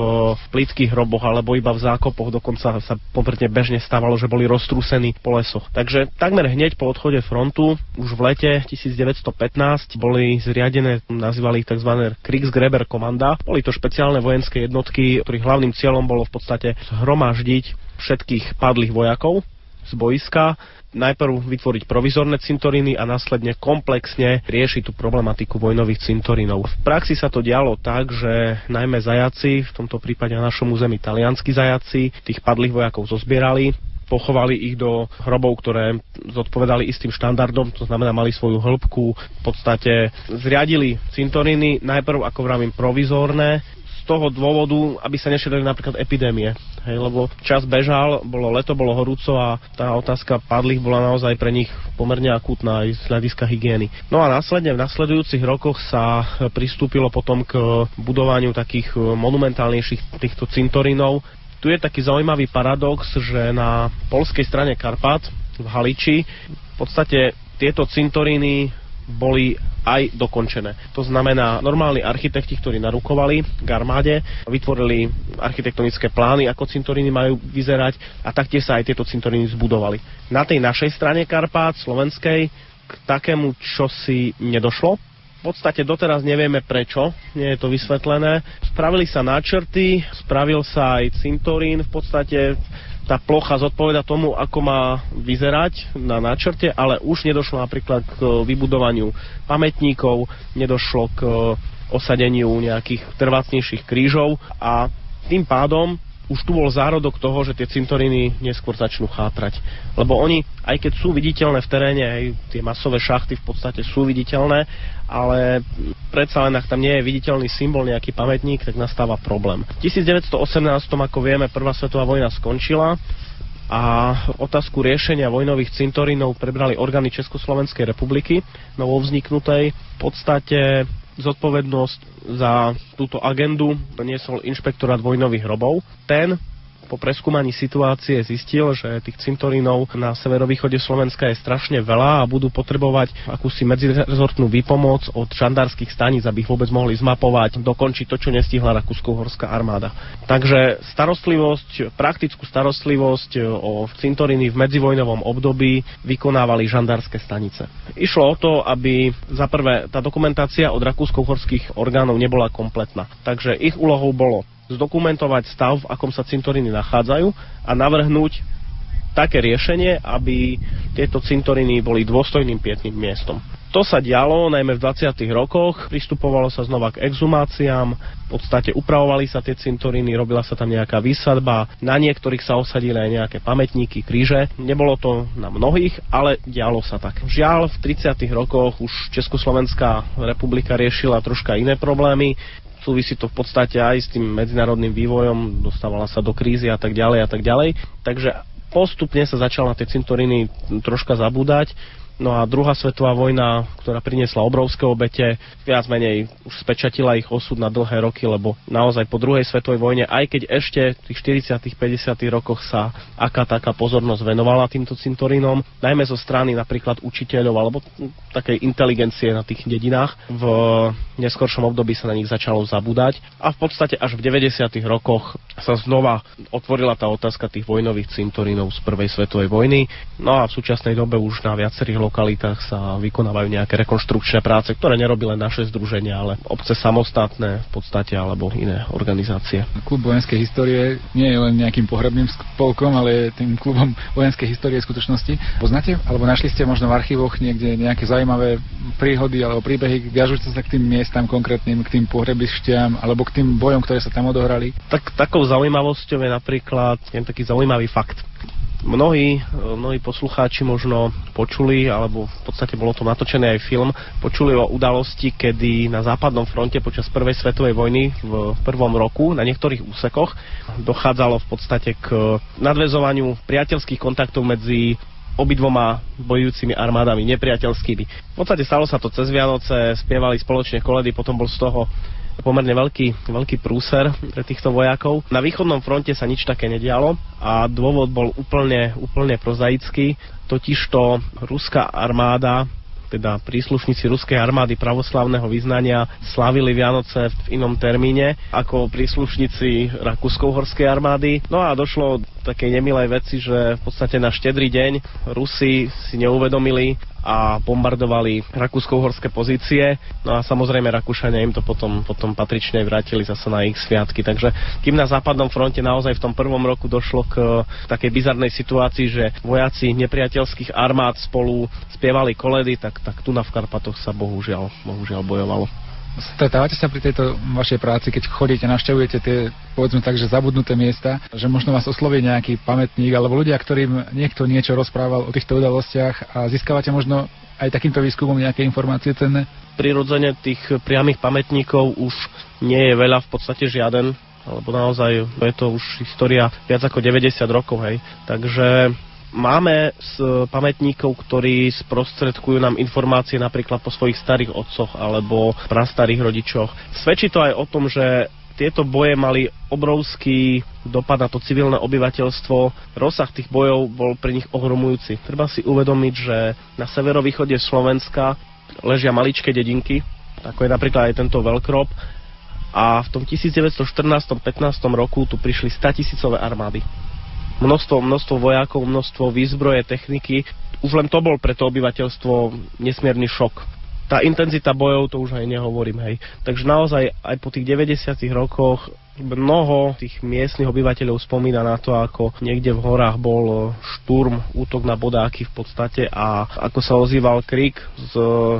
plitkých hroboch alebo iba v zákopoch, dokonca sa pomerne bežne stávalo, že boli roztrúsení po lesoch. Takže takmer hneď po odchode frontu, už v lete 1915, boli zriadené, nazývali ich tzv. Kriegsgräber komanda. Boli to špeciálne vojenské jednotky, ktorých hlavným cieľom bolo v podstate zhromaždiť všetkých padlých vojakov z boiska, najprv vytvoriť provizorné cintoríny a následne komplexne riešiť tú problematiku vojnových cintorínov. V praxi sa to dialo tak, že najmä zajaci, v tomto prípade na našom území talianskí zajaci, tých padlých vojakov zozbierali, pochovali ich do hrobov, ktoré zodpovedali istým štandardom, to znamená mali svoju hĺbku, v podstate zriadili cintoríny, najprv ako vravím provizórne, toho dôvodu, aby sa nešetrili napríklad epidémie. Hej, lebo čas bežal, bolo leto, bolo horúco a tá otázka padlých bola naozaj pre nich pomerne akútna aj z hľadiska hygieny. No a následne v nasledujúcich rokoch sa pristúpilo potom k budovaniu takých monumentálnejších týchto cintorínov. Tu je taký zaujímavý paradox, že na polskej strane Karpat v Haliči v podstate tieto cintoríny boli aj dokončené. To znamená, normálni architekti, ktorí narukovali k armáde, vytvorili architektonické plány, ako cintoríny majú vyzerať a taktiež sa aj tieto cintoríny zbudovali. Na tej našej strane Karpát, slovenskej, k takému čosi nedošlo. Podstate doteraz nevieme prečo, nie je to vysvetlené. Spravili sa náčrty, spravil sa aj cintorín, v podstate tá plocha zodpoveda tomu, ako má vyzerať na náčrte, ale už nedošlo napríklad k vybudovaniu pamätníkov, nedošlo k osadeniu nejakých trvácnejších krížov a tým pádom už tu bol zárodok toho, že tie cintoríny neskôr začnú chátrať. Lebo oni, aj keď sú viditeľné v teréne, aj tie masové šachty v podstate sú viditeľné, ale predsa len ak tam nie je viditeľný symbol, nejaký pamätník, tak nastáva problém. V 1918, ako vieme, Prvá svetová vojna skončila a otázku riešenia vojnových cintorínov prebrali orgány Československej republiky novovzniknutej. V podstate zodpovednosť za túto agendu niesol inšpektorát vojnových hrobov. Ten po preskúmaní situácie zistil, že tých cintorínov na severovýchode Slovenska je strašne veľa a budú potrebovať akúsi medzirezortnú výpomoc od žandárskych staníc, aby ich vôbec mohli zmapovať, dokončiť to, čo nestihla Rakúsko-Horská armáda. Takže starostlivosť, praktickú starostlivosť o cintoríny v medzivojnovom období vykonávali žandárske stanice. Išlo o to, aby za prvé tá dokumentácia od rakúsko-horských orgánov nebola kompletná. Takže ich úlohou bolo zdokumentovať stav, v akom sa cintoríny nachádzajú a navrhnúť také riešenie, aby tieto cintoríny boli dôstojným pietným miestom. To sa dialo najmä v 20. rokoch, pristupovalo sa znova k exhumáciám, v podstate upravovali sa tie cintoríny, robila sa tam nejaká výsadba, na niektorých sa osadili aj nejaké pamätníky, kríže. Nebolo to na mnohých, ale dialo sa tak. Žiaľ, v 30. rokoch už Československá republika riešila troška iné problémy súvisí to v podstate aj s tým medzinárodným vývojom, dostávala sa do krízy a tak ďalej a tak ďalej. Takže postupne sa začal na tie cintoriny troška zabúdať No a druhá svetová vojna, ktorá priniesla obrovské obete, viac menej už spečatila ich osud na dlhé roky, lebo naozaj po druhej svetovej vojne, aj keď ešte v tých 40 50 rokoch sa aká taká pozornosť venovala týmto cintorínom, najmä zo strany napríklad učiteľov alebo takej inteligencie na tých dedinách, v neskoršom období sa na nich začalo zabúdať a v podstate až v 90 rokoch sa znova otvorila tá otázka tých vojnových cintorínov z prvej svetovej vojny. No a v súčasnej dobe už na viacerých lokalitách sa vykonávajú nejaké rekonštrukčné práce, ktoré nerobí len naše združenia, ale obce samostatné v podstate alebo iné organizácie. Klub vojenskej histórie nie je len nejakým pohrebným spolkom, ale je tým klubom vojenskej histórie v skutočnosti. Poznáte? Alebo našli ste možno v archívoch niekde nejaké zaujímavé príhody alebo príbehy viažúce sa k tým miestam konkrétnym, k tým pohrebišťam alebo k tým bojom, ktoré sa tam odohrali? Tak takou zaujímavosťou je napríklad taký zaujímavý fakt Mnohí, mnohí poslucháči možno počuli, alebo v podstate bolo to natočené aj film, počuli o udalosti, kedy na západnom fronte počas prvej svetovej vojny v prvom roku na niektorých úsekoch dochádzalo v podstate k nadvezovaniu priateľských kontaktov medzi obidvoma bojujúcimi armádami, nepriateľskými. V podstate stalo sa to cez Vianoce, spievali spoločne koledy, potom bol z toho pomerne veľký, veľký prúser pre týchto vojakov. Na východnom fronte sa nič také nedialo a dôvod bol úplne, úplne prozaický, totižto ruská armáda teda príslušníci ruskej armády pravoslavného vyznania slávili Vianoce v inom termíne ako príslušníci Rakúsko-Horskej armády. No a došlo takej nemilej veci, že v podstate na štedrý deň Rusi si neuvedomili a bombardovali rakúsko-uhorské pozície. No a samozrejme Rakúšania im to potom, potom patrične vrátili zase na ich sviatky. Takže kým na západnom fronte naozaj v tom prvom roku došlo k takej bizarnej situácii, že vojaci nepriateľských armád spolu spievali koledy, tak, tak tu na v Karpatoch sa bohužiaľ, bohužiaľ bojovalo. Stretávate sa pri tejto vašej práci, keď chodíte, navštevujete tie, povedzme tak, že zabudnuté miesta, že možno vás osloví nejaký pamätník alebo ľudia, ktorým niekto niečo rozprával o týchto udalostiach a získavate možno aj takýmto výskumom nejaké informácie cenné? Prirodzene tých priamých pamätníkov už nie je veľa, v podstate žiaden, lebo naozaj je to už história viac ako 90 rokov, hej. Takže máme z pamätníkov, ktorí sprostredkujú nám informácie napríklad po svojich starých otcoch alebo prastarých rodičoch. Svedčí to aj o tom, že tieto boje mali obrovský dopad na to civilné obyvateľstvo. Rozsah tých bojov bol pre nich ohromujúci. Treba si uvedomiť, že na severovýchode Slovenska ležia maličké dedinky, ako je napríklad aj tento Veľkrop, a v tom 1914-15 roku tu prišli 100 tisícové armády množstvo, množstvo vojakov, množstvo výzbroje, techniky. Už len to bol pre to obyvateľstvo nesmierny šok. Tá intenzita bojov, to už aj nehovorím, hej. Takže naozaj aj po tých 90 rokoch mnoho tých miestnych obyvateľov spomína na to, ako niekde v horách bol šturm, útok na bodáky v podstate a ako sa ozýval krik z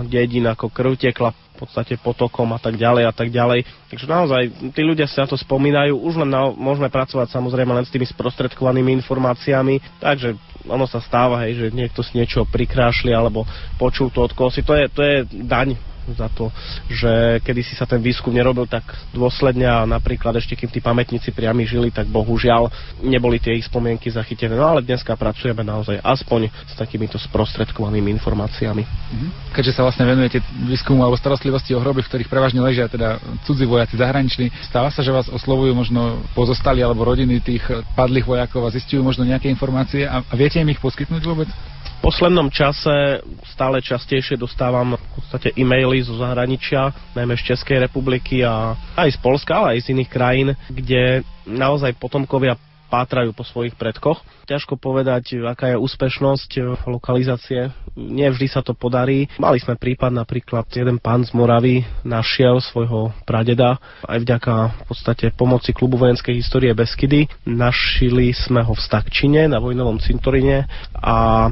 dedín, ako krv tekla v podstate potokom a tak ďalej a tak ďalej. Takže naozaj tí ľudia si na to spomínajú, už len na, môžeme pracovať samozrejme len s tými sprostredkovanými informáciami, takže ono sa stáva, hej, že niekto si niečo prikrášli alebo počul to od koho to je, to je daň za to, že kedy si sa ten výskum nerobil tak dôsledne a napríklad ešte kým tí pamätníci priami žili, tak bohužiaľ neboli tie ich spomienky zachytené. No ale dneska pracujeme naozaj aspoň s takýmito sprostredkovanými informáciami. Mhm. Keďže sa vlastne venujete výskumu alebo starostlivosti o hroby, v ktorých prevažne ležia teda cudzí vojaci zahraniční, stáva sa, že vás oslovujú možno pozostali alebo rodiny tých padlých vojakov a zistujú možno nejaké informácie a, a viete im ich poskytnúť vôbec? V poslednom čase stále častejšie dostávam v podstate e-maily zo zahraničia, najmä z Českej republiky a aj z Polska, ale aj z iných krajín, kde naozaj potomkovia pátrajú po svojich predkoch. Ťažko povedať, aká je úspešnosť lokalizácie. Nie vždy sa to podarí. Mali sme prípad napríklad, jeden pán z Moravy našiel svojho pradeda aj vďaka v podstate pomoci klubu vojenskej histórie Beskydy. Našili sme ho v Stakčine na vojnovom cintorine a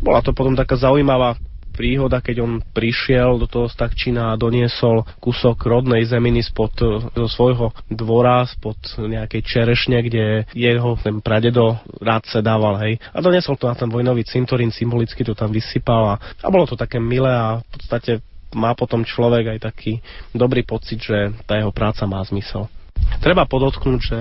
bola to potom taká zaujímavá príhoda, keď on prišiel do toho Stakčina a doniesol kúsok rodnej zeminy spod zo svojho dvora, spod nejakej čerešne, kde jeho ten pradedo rád sedával, hej. A doniesol to na ten vojnový cintorín, symbolicky to tam vysypal a, a bolo to také milé a v podstate má potom človek aj taký dobrý pocit, že tá jeho práca má zmysel. Treba podotknúť, že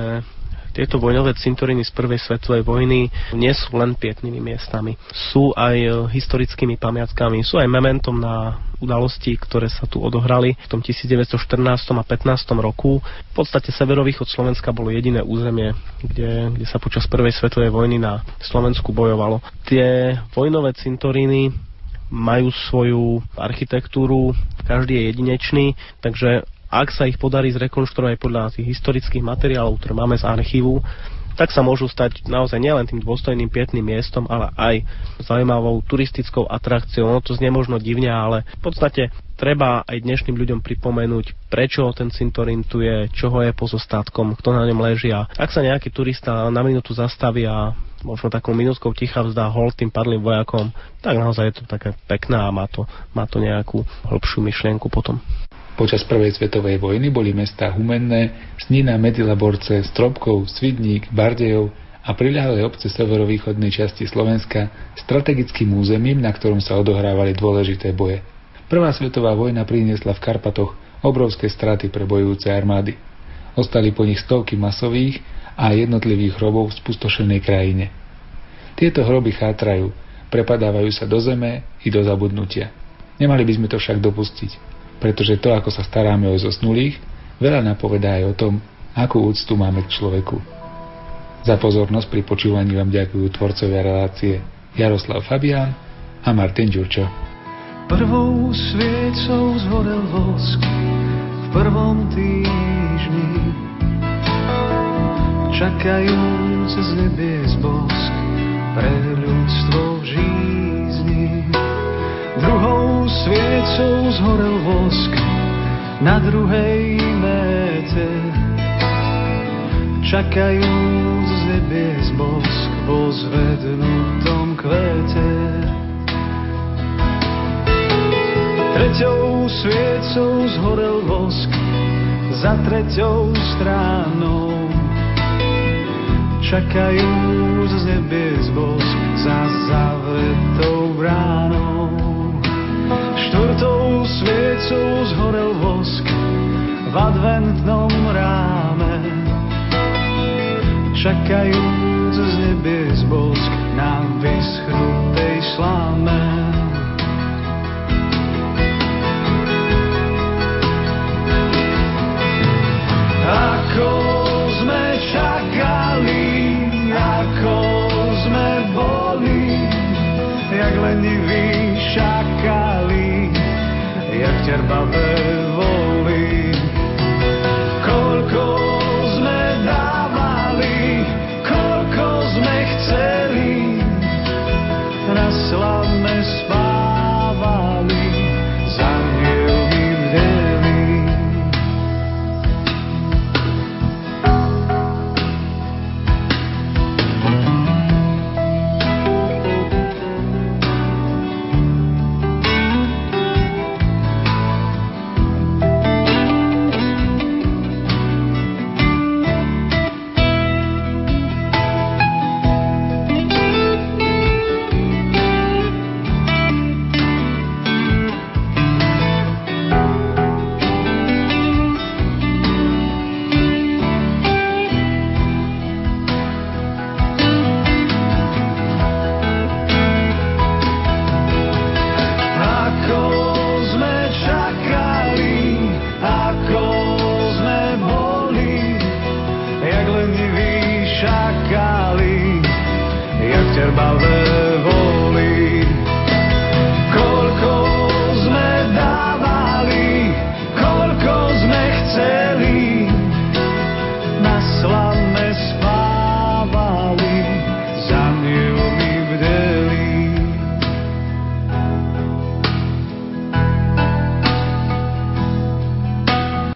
tieto vojnové cintoríny z prvej svetovej vojny nie sú len pietnými miestami. Sú aj e, historickými pamiatkami, sú aj mementom na udalosti, ktoré sa tu odohrali v tom 1914 a 15 roku. V podstate severovýchod Slovenska bolo jediné územie, kde, kde sa počas prvej svetovej vojny na Slovensku bojovalo. Tie vojnové cintoríny majú svoju architektúru, každý je jedinečný, takže ak sa ich podarí zrekonštruovať podľa tých historických materiálov, ktoré máme z archívu, tak sa môžu stať naozaj nielen tým dôstojným pietným miestom, ale aj zaujímavou turistickou atrakciou. No to znie možno divne, ale v podstate treba aj dnešným ľuďom pripomenúť, prečo ten cintorín tu je, čoho je pozostátkom, kto na ňom leží. A ak sa nejaký turista na minútu zastaví a možno takou minútkou ticha vzdá hol tým padlým vojakom, tak naozaj je to také pekné a má to, má to nejakú hĺbšiu myšlienku potom. Počas prvej svetovej vojny boli mesta Humenné, Snina, Medzilaborce, Stropkov, Svidník, Bardejov a priľahlé obce severovýchodnej časti Slovenska strategickým územím, na ktorom sa odohrávali dôležité boje. Prvá svetová vojna priniesla v Karpatoch obrovské straty pre bojujúce armády. Ostali po nich stovky masových a jednotlivých hrobov v spustošenej krajine. Tieto hroby chátrajú, prepadávajú sa do zeme i do zabudnutia. Nemali by sme to však dopustiť pretože to, ako sa staráme o zosnulých, veľa napovedá aj o tom, akú úctu máme k človeku. Za pozornosť pri počúvaní vám ďakujú tvorcovia relácie Jaroslav Fabián a Martin Ďurčo. Prvou sviecou zhorel vosk v prvom týždni čakajúc z nebies bosk pre ľudstvo v žízni Druhou sviecou zhorel vosk na druhej mete. Čakajúc z nebies bosk vo zvednutom kvete. Treťou sviecou zhorel vosk za treťou stranou. Čakajúc z nebies bosk za zavretou bránou. Štvrtou sviecou zhorel vosk v adventnom ráme. Čakajúc z nebies bosk na vyschnutej sláme.